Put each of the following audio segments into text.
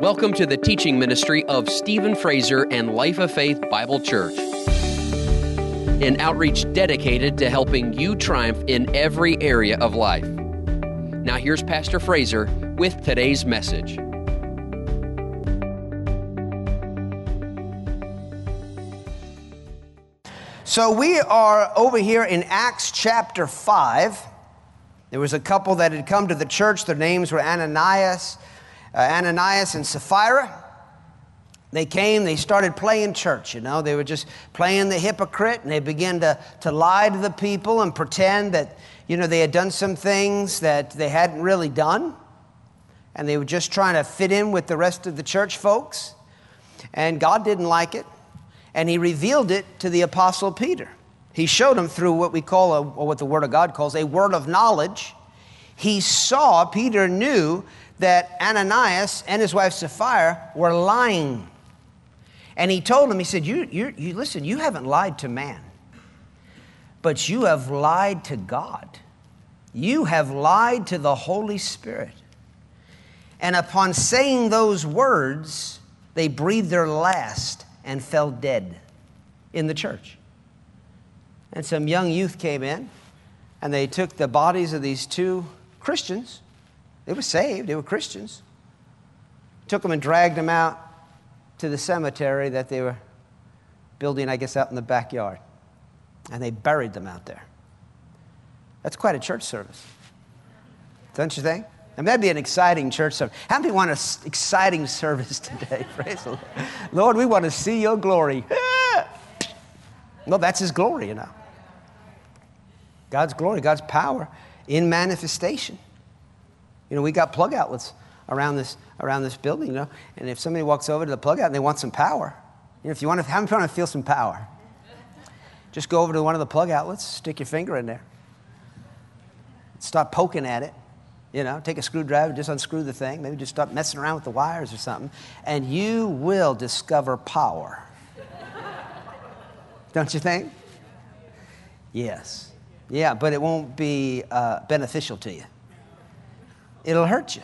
Welcome to the teaching ministry of Stephen Fraser and Life of Faith Bible Church, an outreach dedicated to helping you triumph in every area of life. Now, here's Pastor Fraser with today's message. So, we are over here in Acts chapter 5. There was a couple that had come to the church. Their names were Ananias Uh, Ananias and Sapphira. They came, they started playing church, you know. They were just playing the hypocrite and they began to, to lie to the people and pretend that, you know, they had done some things that they hadn't really done. And they were just trying to fit in with the rest of the church folks. And God didn't like it. And He revealed it to the Apostle Peter. He showed him through what we call, a, or what the Word of God calls, a word of knowledge. He saw, Peter knew that Ananias and his wife Sapphira were lying. And he told him, he said, you, you, you listen, you haven't lied to man, but you have lied to God. You have lied to the Holy Spirit. And upon saying those words, they breathed their last and fell dead in the church. And some young youth came in and they took the bodies of these two Christians they were saved, they were Christians. Took them and dragged them out to the cemetery that they were building, I guess, out in the backyard. And they buried them out there. That's quite a church service. Don't you think? And that'd be an exciting church service. How many want an exciting service today? Praise the Lord. Lord, we want to see your glory. well, that's his glory, you know. God's glory, God's power in manifestation. You know, we got plug outlets around this, around this building, you know, and if somebody walks over to the plug out and they want some power, you know, if you want to, how many want to feel some power? Just go over to one of the plug outlets, stick your finger in there, start poking at it. You know, take a screwdriver, just unscrew the thing, maybe just start messing around with the wires or something, and you will discover power. Don't you think? Yes. Yeah, but it won't be uh, beneficial to you it'll hurt you.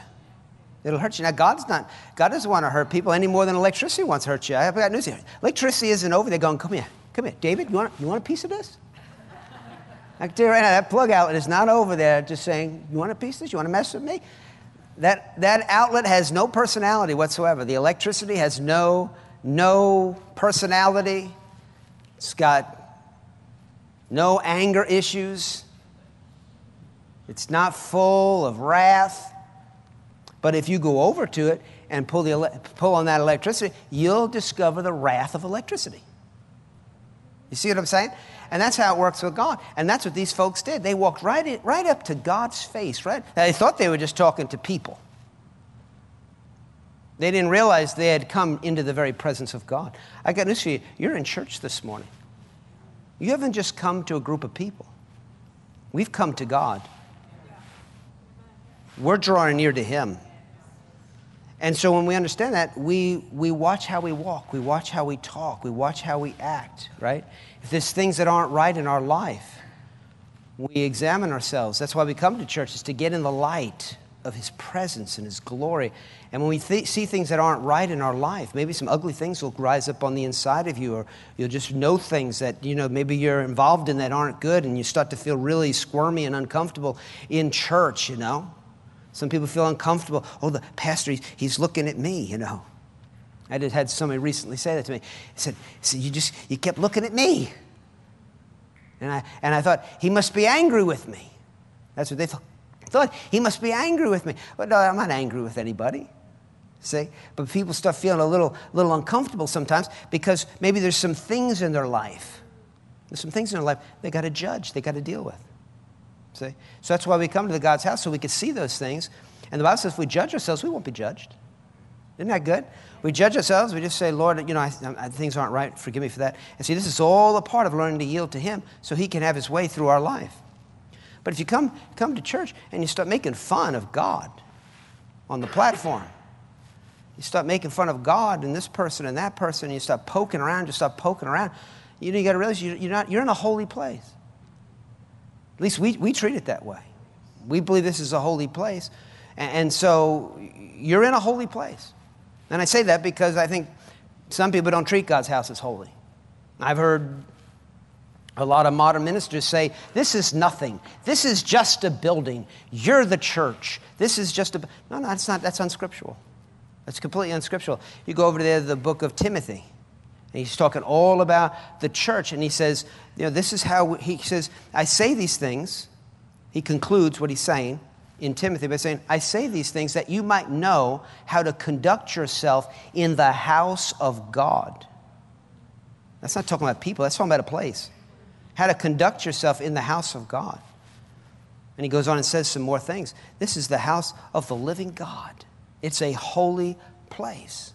It'll hurt you. Now, God's not, God doesn't want to hurt people any more than electricity wants to hurt you. I've got news here. Electricity isn't over there going, come here, come here. David, you want, you want a piece of this? I can tell you right now, that plug outlet is not over there just saying, you want a piece of this? You want to mess with me? That, that outlet has no personality whatsoever. The electricity has no, no personality. It's got no anger issues. It's not full of wrath. But if you go over to it and pull, the, pull on that electricity, you'll discover the wrath of electricity. You see what I'm saying? And that's how it works with God. And that's what these folks did. They walked right, in, right up to God's face, right? Now, they thought they were just talking to people. They didn't realize they had come into the very presence of God. I got news for you. You're in church this morning. You haven't just come to a group of people. We've come to God. We're drawing near to Him. And so when we understand that, we, we watch how we walk, we watch how we talk, we watch how we act, right? If there's things that aren't right in our life, we examine ourselves. That's why we come to church, is to get in the light of His presence and His glory. And when we th- see things that aren't right in our life, maybe some ugly things will rise up on the inside of you, or you'll just know things that, you know, maybe you're involved in that aren't good, and you start to feel really squirmy and uncomfortable in church, you know? Some people feel uncomfortable. Oh, the pastor, he's, he's looking at me, you know. I did had somebody recently say that to me. He said, he said you just, you kept looking at me. And I, and I thought, he must be angry with me. That's what they thought. thought he must be angry with me. But no, I'm not angry with anybody. See? But people start feeling a little, little uncomfortable sometimes because maybe there's some things in their life. There's some things in their life they got to judge, they got to deal with. See? So that's why we come to the God's house, so we can see those things. And the Bible says if we judge ourselves, we won't be judged. Isn't that good? We judge ourselves, we just say, Lord, you know, I, I, things aren't right, forgive me for that. And see, this is all a part of learning to yield to Him so He can have His way through our life. But if you come, come to church and you start making fun of God on the platform, you start making fun of God and this person and that person, and you start poking around, you start poking around, you know, you got to realize you're, not, you're in a holy place. At least we, we treat it that way. We believe this is a holy place. And, and so you're in a holy place. And I say that because I think some people don't treat God's house as holy. I've heard a lot of modern ministers say, This is nothing. This is just a building. You're the church. This is just a. No, no, that's not. That's unscriptural. That's completely unscriptural. You go over to the book of Timothy, and he's talking all about the church, and he says, You know, this is how. He says, I say these things. He concludes what he's saying in Timothy by saying, I say these things that you might know how to conduct yourself in the house of God. That's not talking about people, that's talking about a place. How to conduct yourself in the house of God. And he goes on and says some more things. This is the house of the living God, it's a holy place.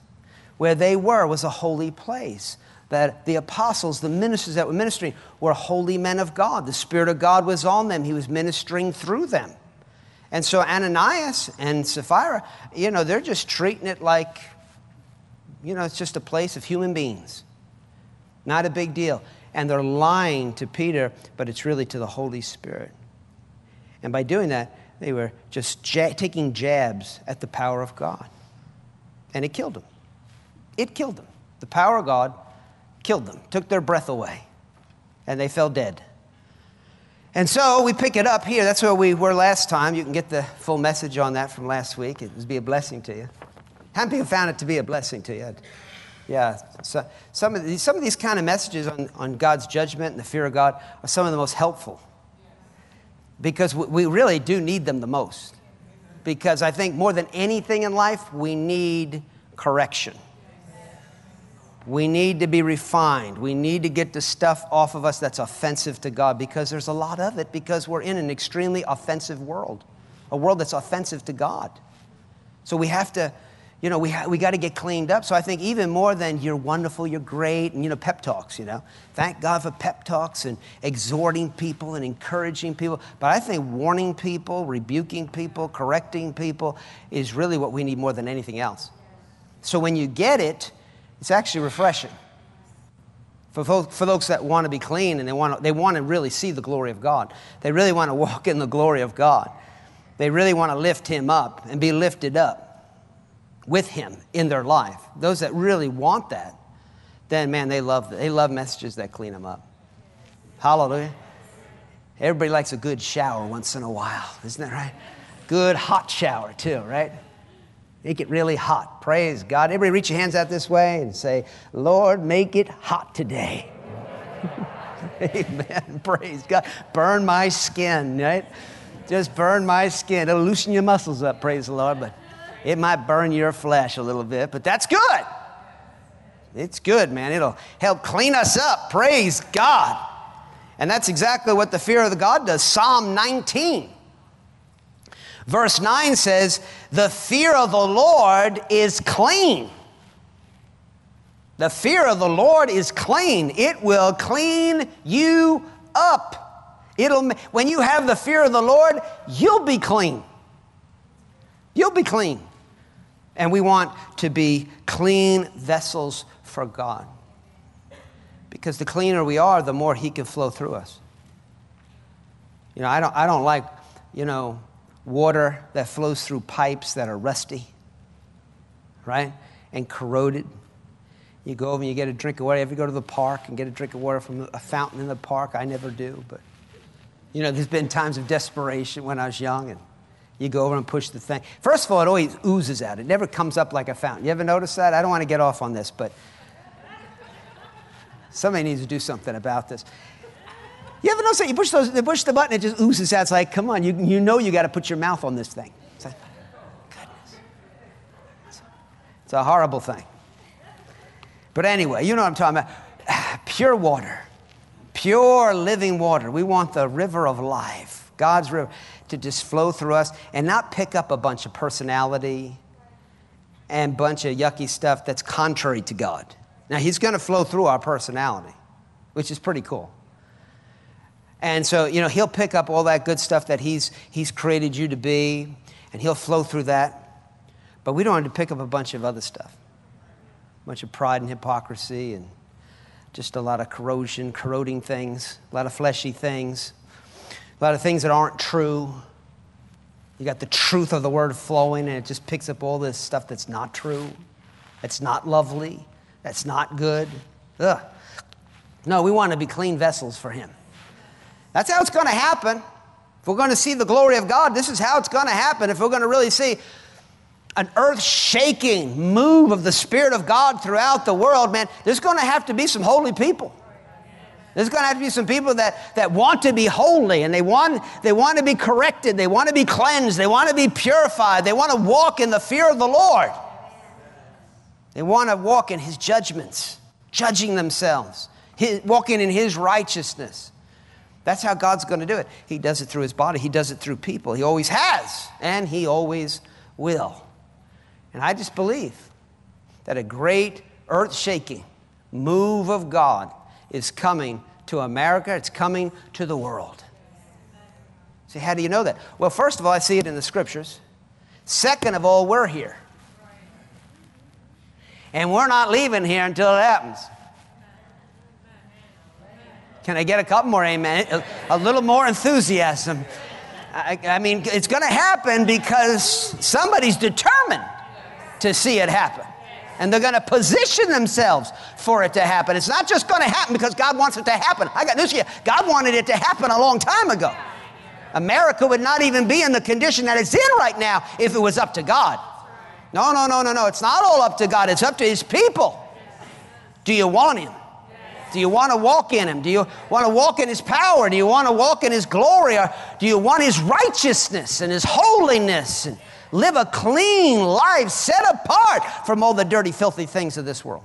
Where they were was a holy place. That the apostles, the ministers that were ministering, were holy men of God. The Spirit of God was on them, He was ministering through them. And so Ananias and Sapphira, you know, they're just treating it like, you know, it's just a place of human beings. Not a big deal. And they're lying to Peter, but it's really to the Holy Spirit. And by doing that, they were just taking jabs at the power of God. And it killed them. It killed them. The power of God killed them, took their breath away, and they fell dead. And so we pick it up here. That's where we were last time. You can get the full message on that from last week. It would be a blessing to you. How many people found it to be a blessing to you? Yeah, so some, of these, some of these kind of messages on, on God's judgment and the fear of God are some of the most helpful because we really do need them the most. Because I think more than anything in life, we need correction. We need to be refined. We need to get the stuff off of us that's offensive to God because there's a lot of it because we're in an extremely offensive world, a world that's offensive to God. So we have to you know, we, ha- we got to get cleaned up. So I think even more than you're wonderful, you're great, and, you know, pep talks, you know. Thank God for pep talks and exhorting people and encouraging people. But I think warning people, rebuking people, correcting people is really what we need more than anything else. So when you get it, it's actually refreshing. For, folks, for those that want to be clean and they want to, they want to really see the glory of God, they really want to walk in the glory of God. They really want to lift Him up and be lifted up with him in their life, those that really want that, then man, they love they love messages that clean them up. Hallelujah. Everybody likes a good shower once in a while, isn't that right? Good hot shower too, right? Make it really hot. Praise God. Everybody reach your hands out this way and say, Lord, make it hot today. Amen. Praise God. Burn my skin, right? Just burn my skin. It'll loosen your muscles up, praise the Lord. But it might burn your flesh a little bit, but that's good. It's good, man. It'll help clean us up. Praise God. And that's exactly what the fear of the God does. Psalm 19. Verse 9 says, The fear of the Lord is clean. The fear of the Lord is clean. It will clean you up. It'll, when you have the fear of the Lord, you'll be clean. You'll be clean. And we want to be clean vessels for God. Because the cleaner we are, the more He can flow through us. You know, I don't, I don't like, you know, water that flows through pipes that are rusty, right? And corroded. You go over and you get a drink of water. You go to the park and get a drink of water from a fountain in the park, I never do. But, you know, there's been times of desperation when I was young and you go over and push the thing. First of all, it always oozes out. It never comes up like a fountain. You ever notice that? I don't want to get off on this, but somebody needs to do something about this. You ever notice that you push, those, you push the button, it just oozes out. It's like, come on, you, you know you got to put your mouth on this thing. It's like, goodness. It's, it's a horrible thing. But anyway, you know what I'm talking about. Pure water, pure living water. We want the river of life, God's river to just flow through us and not pick up a bunch of personality and bunch of yucky stuff that's contrary to God. Now, He's going to flow through our personality, which is pretty cool. And so, you know, He'll pick up all that good stuff that He's, he's created you to be, and He'll flow through that. But we don't want to pick up a bunch of other stuff a bunch of pride and hypocrisy and just a lot of corrosion, corroding things, a lot of fleshy things a lot of things that aren't true. You got the truth of the word flowing, and it just picks up all this stuff that's not true. That's not lovely. That's not good. Ugh. No, we want to be clean vessels for Him. That's how it's going to happen. If we're going to see the glory of God, this is how it's going to happen. If we're going to really see an earth shaking move of the Spirit of God throughout the world, man, there's going to have to be some holy people. There's going to have to be some people that, that want to be holy and they want, they want to be corrected. They want to be cleansed. They want to be purified. They want to walk in the fear of the Lord. They want to walk in His judgments, judging themselves, his, walking in His righteousness. That's how God's going to do it. He does it through His body, He does it through people. He always has, and He always will. And I just believe that a great earth shaking move of God is coming to America, it's coming to the world. See, how do you know that? Well, first of all, I see it in the scriptures. Second of all, we're here. And we're not leaving here until it happens. Can I get a couple more amen? A, a little more enthusiasm. I, I mean, it's going to happen because somebody's determined to see it happen. And they're going to position themselves for it to happen. It's not just going to happen because God wants it to happen. I got news for you. God wanted it to happen a long time ago. America would not even be in the condition that it's in right now if it was up to God. No, no, no, no, no. It's not all up to God, it's up to His people. Do you want Him? Do you want to walk in Him? Do you want to walk in His power? Do you want to walk in His glory? Or do you want His righteousness and His holiness? And live a clean life set apart from all the dirty, filthy things of this world?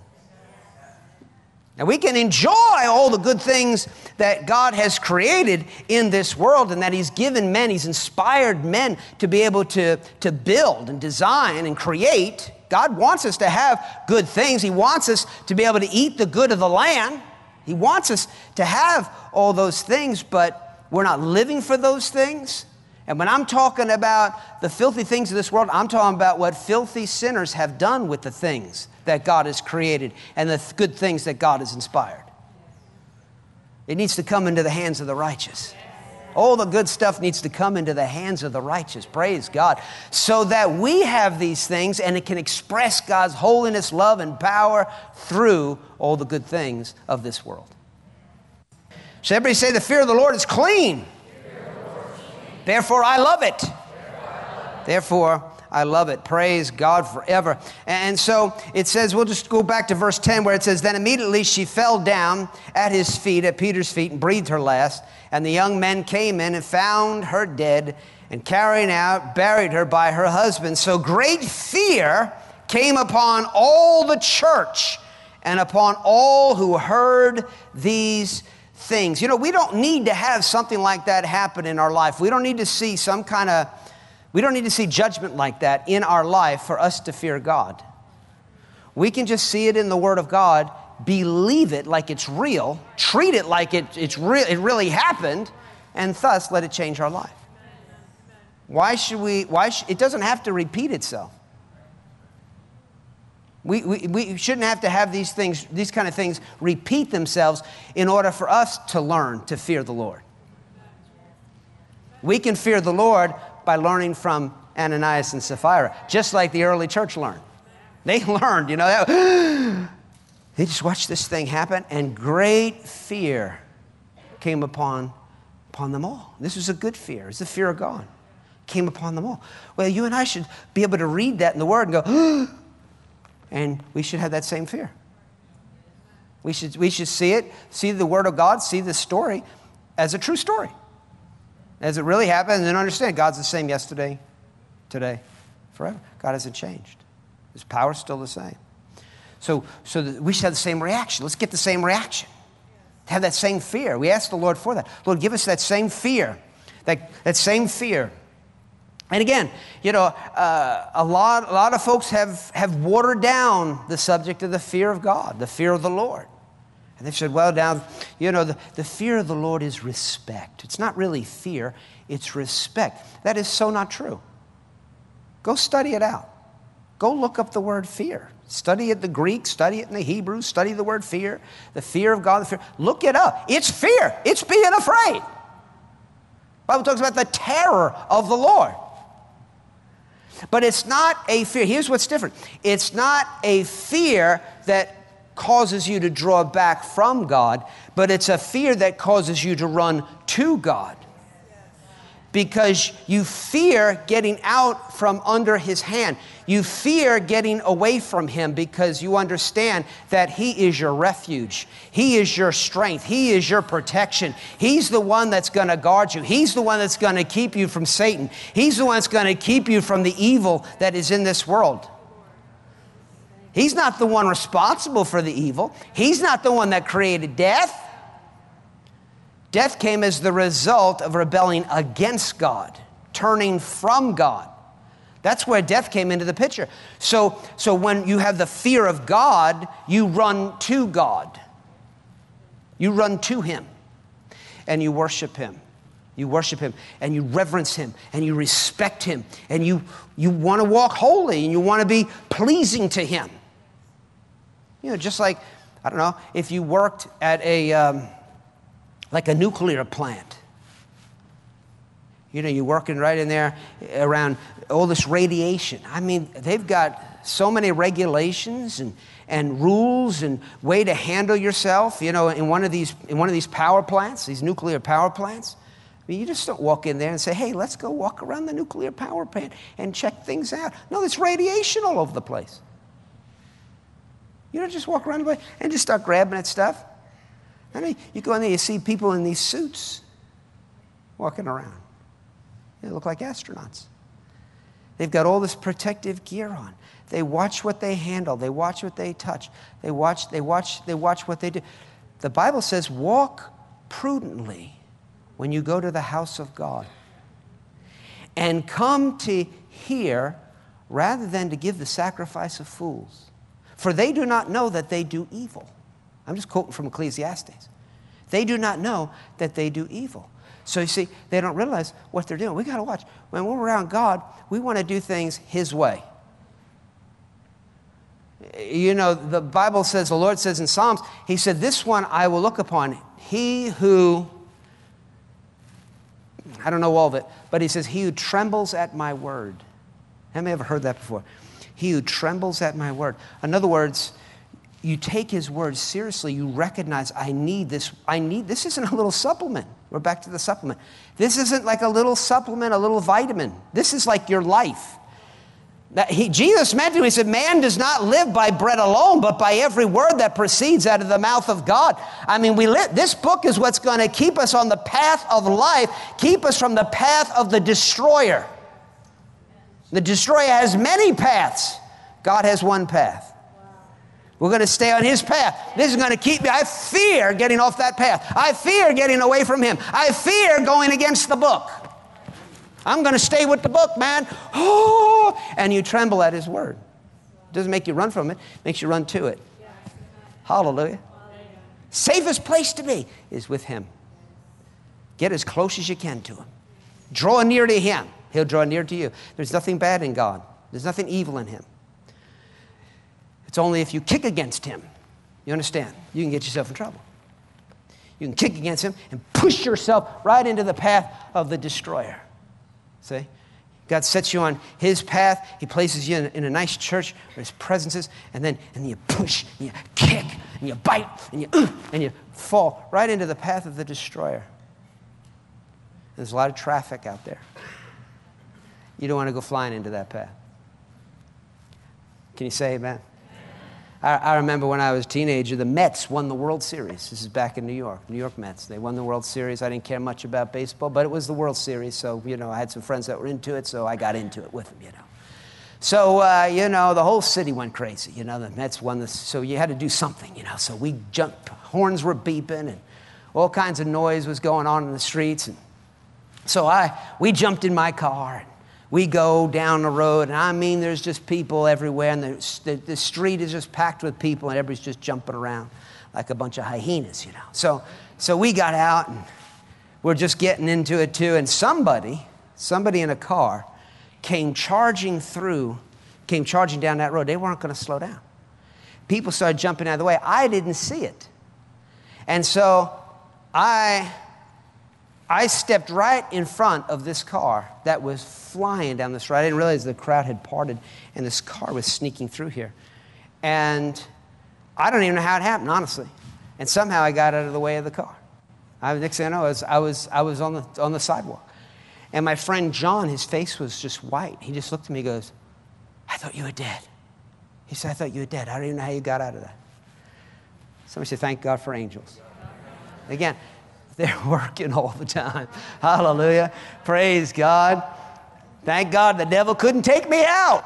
Now, we can enjoy all the good things that God has created in this world and that He's given men, He's inspired men to be able to, to build and design and create. God wants us to have good things. He wants us to be able to eat the good of the land. He wants us to have all those things, but we're not living for those things. And when I'm talking about the filthy things of this world, I'm talking about what filthy sinners have done with the things that God has created and the good things that God has inspired. It needs to come into the hands of the righteous. All the good stuff needs to come into the hands of the righteous. Praise God. So that we have these things and it can express God's holiness, love, and power through all the good things of this world. So everybody say, The fear of the Lord is clean. Therefore, I love it. Therefore, I love it. Praise God forever. And so it says, we'll just go back to verse 10 where it says, Then immediately she fell down at his feet, at Peter's feet, and breathed her last. And the young men came in and found her dead, and carrying out, buried her by her husband. So great fear came upon all the church and upon all who heard these things. You know, we don't need to have something like that happen in our life. We don't need to see some kind of we don't need to see judgment like that in our life for us to fear God. We can just see it in the Word of God, believe it like it's real, treat it like it, it's real, it really happened, and thus let it change our life. Why should we? Why sh- it doesn't have to repeat itself. We, we, we shouldn't have to have these things, these kind of things repeat themselves in order for us to learn to fear the Lord. We can fear the Lord by learning from Ananias and Sapphira, just like the early church learned. They learned, you know, that, they just watched this thing happen, and great fear came upon, upon them all. This was a good fear, it's the fear of God. Came upon them all. Well, you and I should be able to read that in the Word and go, and we should have that same fear. We should, we should see it, see the Word of God, see the story as a true story as it really happened, and then understand God's the same yesterday, today, forever. God hasn't changed. His power's still the same. So, so we should have the same reaction. Let's get the same reaction. Have that same fear. We ask the Lord for that. Lord, give us that same fear. That, that same fear. And again, you know, uh, a, lot, a lot of folks have, have watered down the subject of the fear of God, the fear of the Lord. And they've said, well, now, you know, the, the fear of the Lord is respect. It's not really fear, it's respect. That is so not true. Go study it out. Go look up the word fear. Study it in the Greek, study it in the Hebrew, study the word fear, the fear of God, the fear. Look it up. It's fear. It's being afraid. Bible talks about the terror of the Lord. But it's not a fear. Here's what's different it's not a fear that causes you to draw back from God, but it's a fear that causes you to run to God because you fear getting out from under his hand. You fear getting away from him because you understand that he is your refuge. He is your strength. He is your protection. He's the one that's going to guard you. He's the one that's going to keep you from Satan. He's the one that's going to keep you from the evil that is in this world. He's not the one responsible for the evil. He's not the one that created death. Death came as the result of rebelling against God, turning from God. That's where death came into the picture. So, so when you have the fear of God, you run to God. You run to Him and you worship Him. You worship Him and you reverence Him and you respect Him and you, you want to walk holy and you want to be pleasing to Him. You know, just like, I don't know, if you worked at a, um, like a nuclear plant. You know, you're working right in there around all this radiation. I mean, they've got so many regulations and, and rules and way to handle yourself, you know, in one of these in one of these power plants, these nuclear power plants. I mean, you just don't walk in there and say, hey, let's go walk around the nuclear power plant and check things out. No, there's radiation all over the place. You don't just walk around the place and just start grabbing at stuff. I mean, you go in there, you see people in these suits walking around. They look like astronauts. They've got all this protective gear on. They watch what they handle. They watch what they touch. They watch, they watch, they watch what they do. The Bible says, walk prudently when you go to the house of God. And come to hear rather than to give the sacrifice of fools. For they do not know that they do evil. I'm just quoting from Ecclesiastes. They do not know that they do evil. So you see, they don't realize what they're doing. We got to watch. When we're around God, we want to do things His way. You know, the Bible says, the Lord says in Psalms, He said, This one I will look upon. He who, I don't know all of it, but He says, He who trembles at my word. Have you ever heard that before? He who trembles at my word. In other words, you take his word seriously, you recognize, I need this. I need this isn't a little supplement. We're back to the supplement. This isn't like a little supplement, a little vitamin. This is like your life. He, Jesus meant to, he said, Man does not live by bread alone, but by every word that proceeds out of the mouth of God. I mean, we live, this book is what's going to keep us on the path of life, keep us from the path of the destroyer. The destroyer has many paths, God has one path. We're going to stay on his path. This is going to keep me. I fear getting off that path. I fear getting away from him. I fear going against the book. I'm going to stay with the book, man. And you tremble at his word. It doesn't make you run from it, it makes you run to it. Hallelujah. Safest place to be is with him. Get as close as you can to him. Draw near to him. He'll draw near to you. There's nothing bad in God. There's nothing evil in him. It's only if you kick against him, you understand, you can get yourself in trouble. You can kick against him and push yourself right into the path of the destroyer. See? God sets you on his path. He places you in, in, a nice church where his presence is, and then and you push, and you kick, and you bite, and you, and you fall right into the path of the destroyer. There's a lot of traffic out there. You don't want to go flying into that path. Can you say amen? I, remember when I was a teenager, the Mets won the World Series. This is back in New York, New York Mets. They won the World Series. I didn't care much about baseball, but it was the World Series, so, you know, I had some friends that were into it, so I got into it with them, you know. So, uh, you know, the whole city went crazy. You know, the Mets won this, so you had to do something, you know. So we jumped, horns were beeping, and all kinds of noise was going on in the streets. And so I, we jumped in my car, and we go down the road, and I mean, there's just people everywhere, and the, the, the, street is just packed with people, and everybody's just jumping around like a bunch of hyenas, you know. So, so we got out, and we're just getting into it too, and somebody, somebody in a car, came charging through, came charging down that road. They weren't going to slow down. People started jumping out of the way. I didn't see it. And so I I stepped right in front of this car that was flying down this road. I didn't realize the crowd had parted and this car was sneaking through here. And I don't even know how it happened, honestly. And somehow I got out of the way of the car. I, next thing I know, I was, I was, I was on, the, on the sidewalk. And my friend John, his face was just white. He just looked at me and goes, I thought you were dead. He said, I thought you were dead. I don't even know how you got out of that. Somebody said, Thank God for angels. Again, they're working all the time. Hallelujah. Praise God. Thank God the devil couldn't take me out.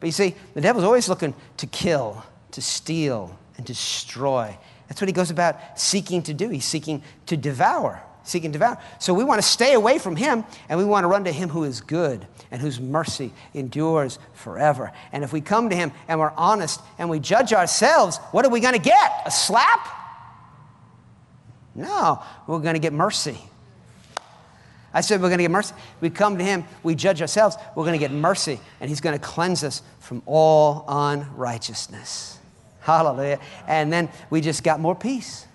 But you see, the devil's always looking to kill, to steal, and destroy. That's what he goes about seeking to do. He's seeking to devour, seeking to devour. So we want to stay away from him and we want to run to him who is good and whose mercy endures forever. And if we come to him and we're honest and we judge ourselves, what are we going to get? A slap? No, we're going to get mercy. I said we're going to get mercy. We come to Him, we judge ourselves, we're going to get mercy, and He's going to cleanse us from all unrighteousness. Hallelujah. And then we just got more peace.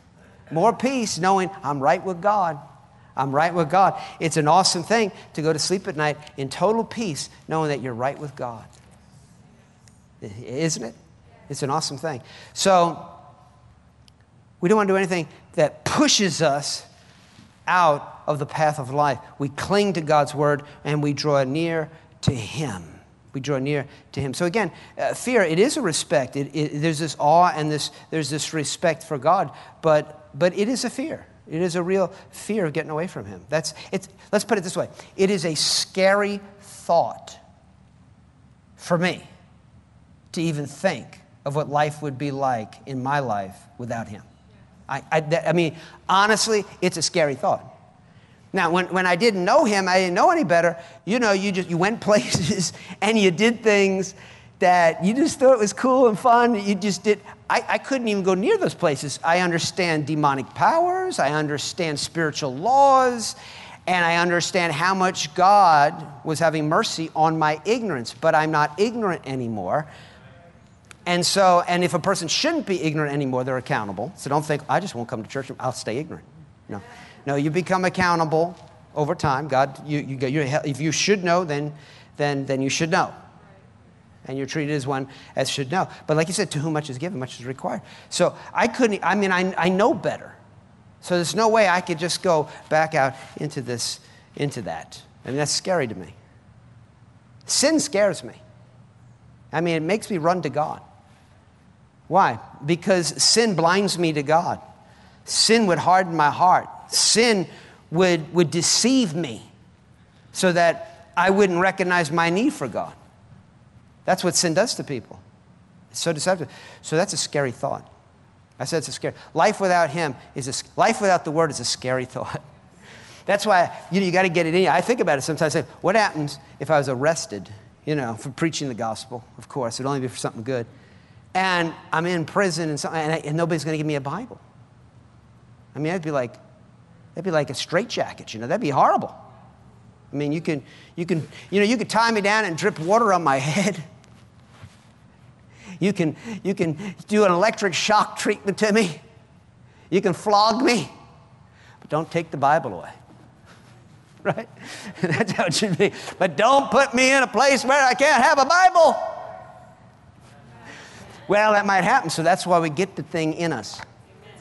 More peace knowing I'm right with God. I'm right with God. It's an awesome thing to go to sleep at night in total peace knowing that you're right with God. Isn't it? It's an awesome thing. So, we don't want to do anything that pushes us out of the path of life. We cling to God's word and we draw near to Him. We draw near to Him. So again, uh, fear, it is a respect. It, it, there's this awe and this, there's this respect for God, but, but it is a fear. It is a real fear of getting away from Him. That's, it's, let's put it this way it is a scary thought for me to even think of what life would be like in my life without Him. I, I, I mean, honestly, it's a scary thought. Now, when, when I didn't know him, I didn't know any better. You know, you just you went places and you did things that you just thought was cool and fun. You just did. I, I couldn't even go near those places. I understand demonic powers. I understand spiritual laws, and I understand how much God was having mercy on my ignorance. But I'm not ignorant anymore. And so, and if a person shouldn't be ignorant anymore, they're accountable. So don't think, I just won't come to church, I'll stay ignorant. No. No, you become accountable over time. God, you, you, you, if you should know, then, then, then you should know. And you're treated as one as should know. But like you said, to whom much is given, much is required. So I couldn't, I mean, I, I know better. So there's no way I could just go back out into this, into that. I mean, that's scary to me. Sin scares me. I mean, it makes me run to God. Why? Because sin blinds me to God. Sin would harden my heart. Sin would, would deceive me so that I wouldn't recognize my need for God. That's what sin does to people. It's so deceptive. So that's a scary thought. I said it's a scary. Life without Him is a life without the Word is a scary thought. That's why you, know, you got to get it in. I think about it sometimes. I say, what happens if I was arrested? You know, for preaching the gospel? Of course, it'd only be for something good and I'm in prison and, and, I, and nobody's going to give me a Bible. I mean, that'd be like, that'd be like a straitjacket, you know, that'd be horrible. I mean, you can, you can, you know, you could tie me down and drip water on my head. You can, you can do an electric shock treatment to me. You can flog me, but don't take the Bible away. Right? That's how it should be. But don't put me in a place where I can't have a Bible. Well, that might happen, so that's why we get the thing in us.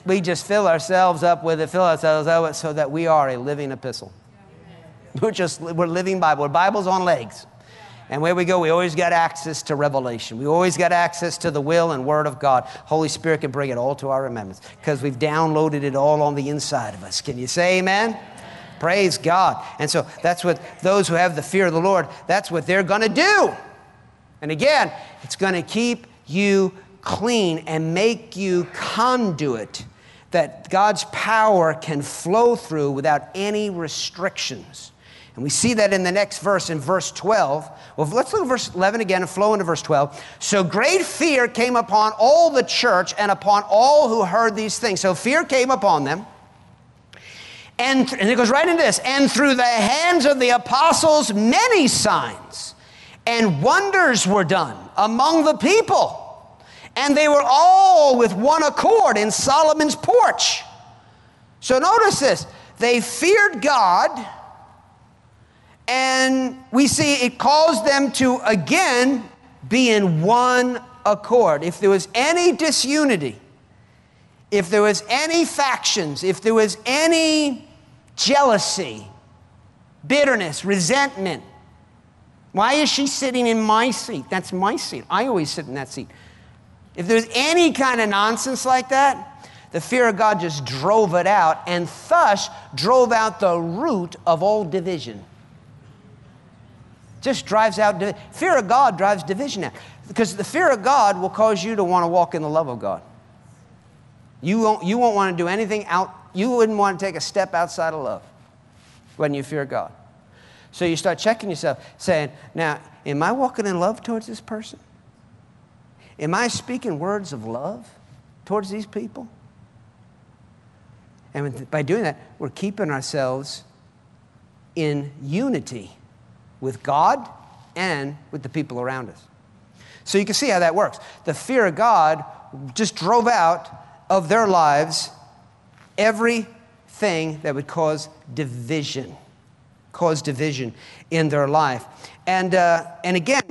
We just fill ourselves up with it, fill ourselves up with it so that we are a living epistle. We're just, we're living Bible. Bible's on legs. And where we go, we always got access to revelation. We always got access to the will and word of God. Holy Spirit can bring it all to our remembrance because we've downloaded it all on the inside of us. Can you say amen? amen? Praise God. And so that's what those who have the fear of the Lord, that's what they're going to do. And again, it's going to keep you clean and make you conduit that God's power can flow through without any restrictions. And we see that in the next verse, in verse 12. Well, let's look at verse 11 again and flow into verse 12. So great fear came upon all the church and upon all who heard these things. So fear came upon them. And, and it goes right into this. And through the hands of the apostles, many signs and wonders were done among the people. And they were all with one accord in Solomon's porch. So notice this they feared God, and we see it caused them to again be in one accord. If there was any disunity, if there was any factions, if there was any jealousy, bitterness, resentment, why is she sitting in my seat? That's my seat. I always sit in that seat. If there's any kind of nonsense like that, the fear of God just drove it out and thus drove out the root of all division. Just drives out, fear of God drives division out. Because the fear of God will cause you to want to walk in the love of God. You won't, you won't want to do anything out, you wouldn't want to take a step outside of love when you fear God. So you start checking yourself, saying, Now, am I walking in love towards this person? Am I speaking words of love towards these people? And by doing that, we're keeping ourselves in unity with God and with the people around us. So you can see how that works. The fear of God just drove out of their lives everything that would cause division, cause division in their life. And, uh, and again,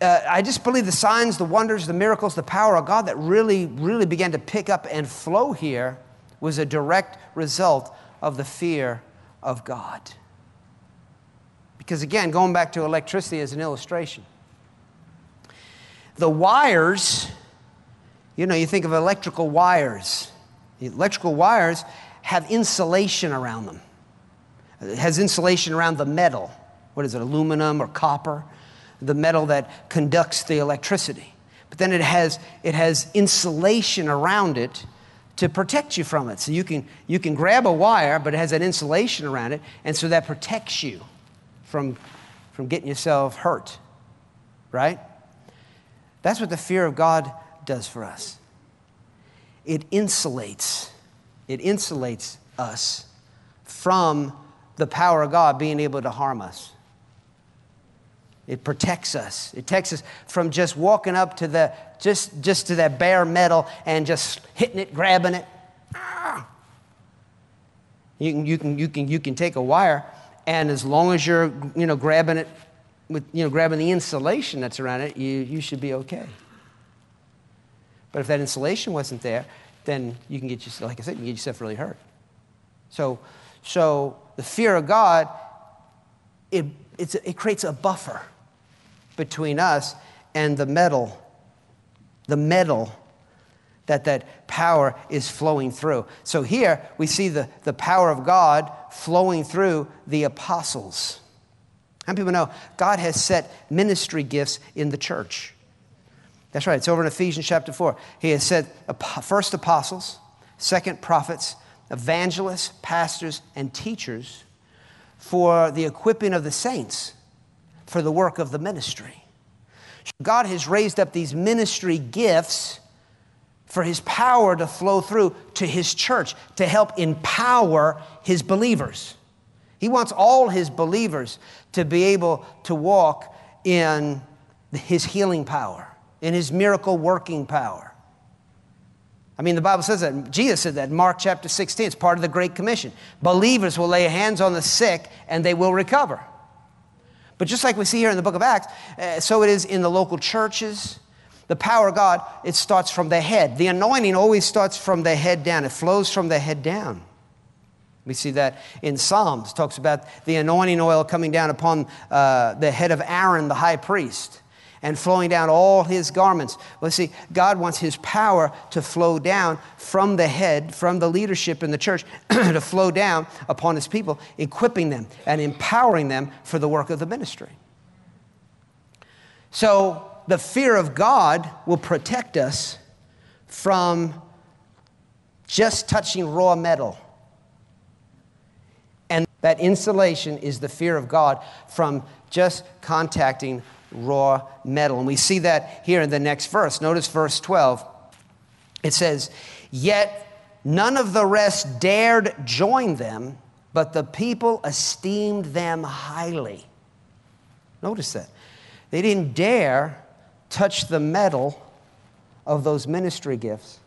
uh, I just believe the signs, the wonders, the miracles, the power of God that really, really began to pick up and flow here was a direct result of the fear of God. Because again, going back to electricity as an illustration, the wires, you know, you think of electrical wires. The electrical wires have insulation around them. It has insulation around the metal. What is it, aluminum or copper? The metal that conducts the electricity. But then it has, it has insulation around it to protect you from it. So you can, you can grab a wire, but it has that insulation around it, and so that protects you from, from getting yourself hurt, right? That's what the fear of God does for us. It insulates, it insulates us from the power of God being able to harm us. It protects us. It protects us from just walking up to the just just to that bare metal and just hitting it, grabbing it. Ah. You can, you can, you can, you can take a wire, and as long as you're you know grabbing it with you know grabbing the insulation that's around it, you, you should be okay. But if that insulation wasn't there, then you can get yourself, like I said, you get yourself really hurt. So, so the fear of God, it, it creates a buffer between us and the metal, the metal that that power is flowing through. So here we see the, the power of God flowing through the apostles. How many people know God has set ministry gifts in the church? That's right, it's over in Ephesians chapter 4. He has said first apostles, second prophets, evangelists, pastors, and teachers for the equipping of the saints for the work of the ministry. God has raised up these ministry gifts for his power to flow through to his church to help empower his believers. He wants all his believers to be able to walk in his healing power, in his miracle working power. I mean, the Bible says that. Jesus said that in Mark chapter 16. It's part of the Great Commission. Believers will lay hands on the sick and they will recover. But just like we see here in the book of Acts, uh, so it is in the local churches. The power of God, it starts from the head. The anointing always starts from the head down, it flows from the head down. We see that in Psalms, talks about the anointing oil coming down upon uh, the head of Aaron, the high priest and flowing down all his garments. Well, see, God wants his power to flow down from the head, from the leadership in the church, to flow down upon his people, equipping them and empowering them for the work of the ministry. So, the fear of God will protect us from just touching raw metal. And that insulation is the fear of God from just contacting raw metal. And we see that here in the next verse. Notice verse 12. It says, Yet none of the rest dared join them, but the people esteemed them highly. Notice that. They didn't dare touch the metal of those ministry gifts.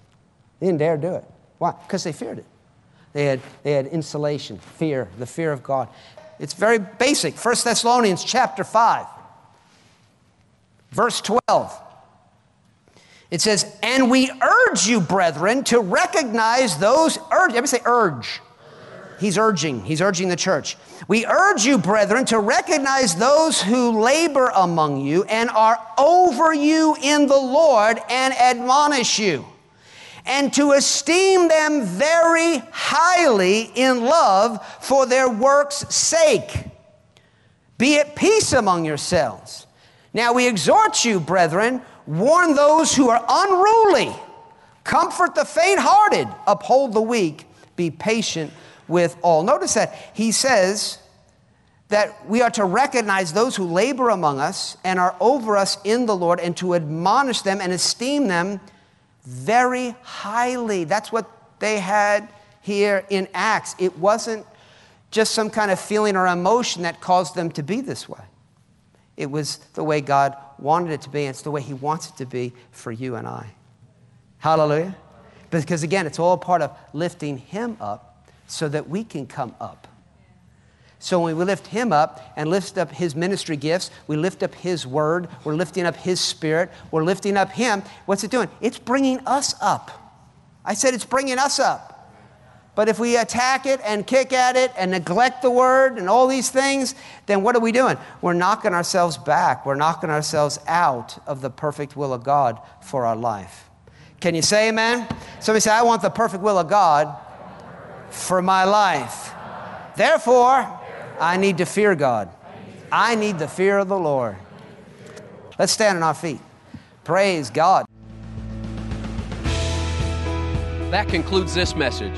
They didn't dare do it. Why? Because they feared it. They had, they had insulation, fear, the fear of God. It's very basic. 1 Thessalonians chapter 5, verse 12. It says, And we urge you, brethren, to recognize those, urge, everybody say urge. He's urging, he's urging the church. We urge you, brethren, to recognize those who labor among you and are over you in the Lord and admonish you, and to esteem them very highly in love for their work's sake. Be at peace among yourselves. Now we exhort you, brethren, warn those who are unruly, comfort the faint hearted, uphold the weak, be patient with all. Notice that he says that we are to recognize those who labor among us and are over us in the Lord and to admonish them and esteem them very highly. That's what they had here in Acts. It wasn't just some kind of feeling or emotion that caused them to be this way. It was the way God wanted it to be, and it's the way He wants it to be for you and I. Hallelujah. Because again, it's all part of lifting Him up so that we can come up. So when we lift him up and lift up his ministry gifts, we lift up his word, we're lifting up his spirit, we're lifting up him. What's it doing? It's bringing us up. I said it's bringing us up. But if we attack it and kick at it and neglect the word and all these things, then what are we doing? We're knocking ourselves back. We're knocking ourselves out of the perfect will of God for our life. Can you say amen? Somebody say, I want the perfect will of God for my life. Therefore, I need to fear God. I need the fear of the Lord. Let's stand on our feet. Praise God. That concludes this message.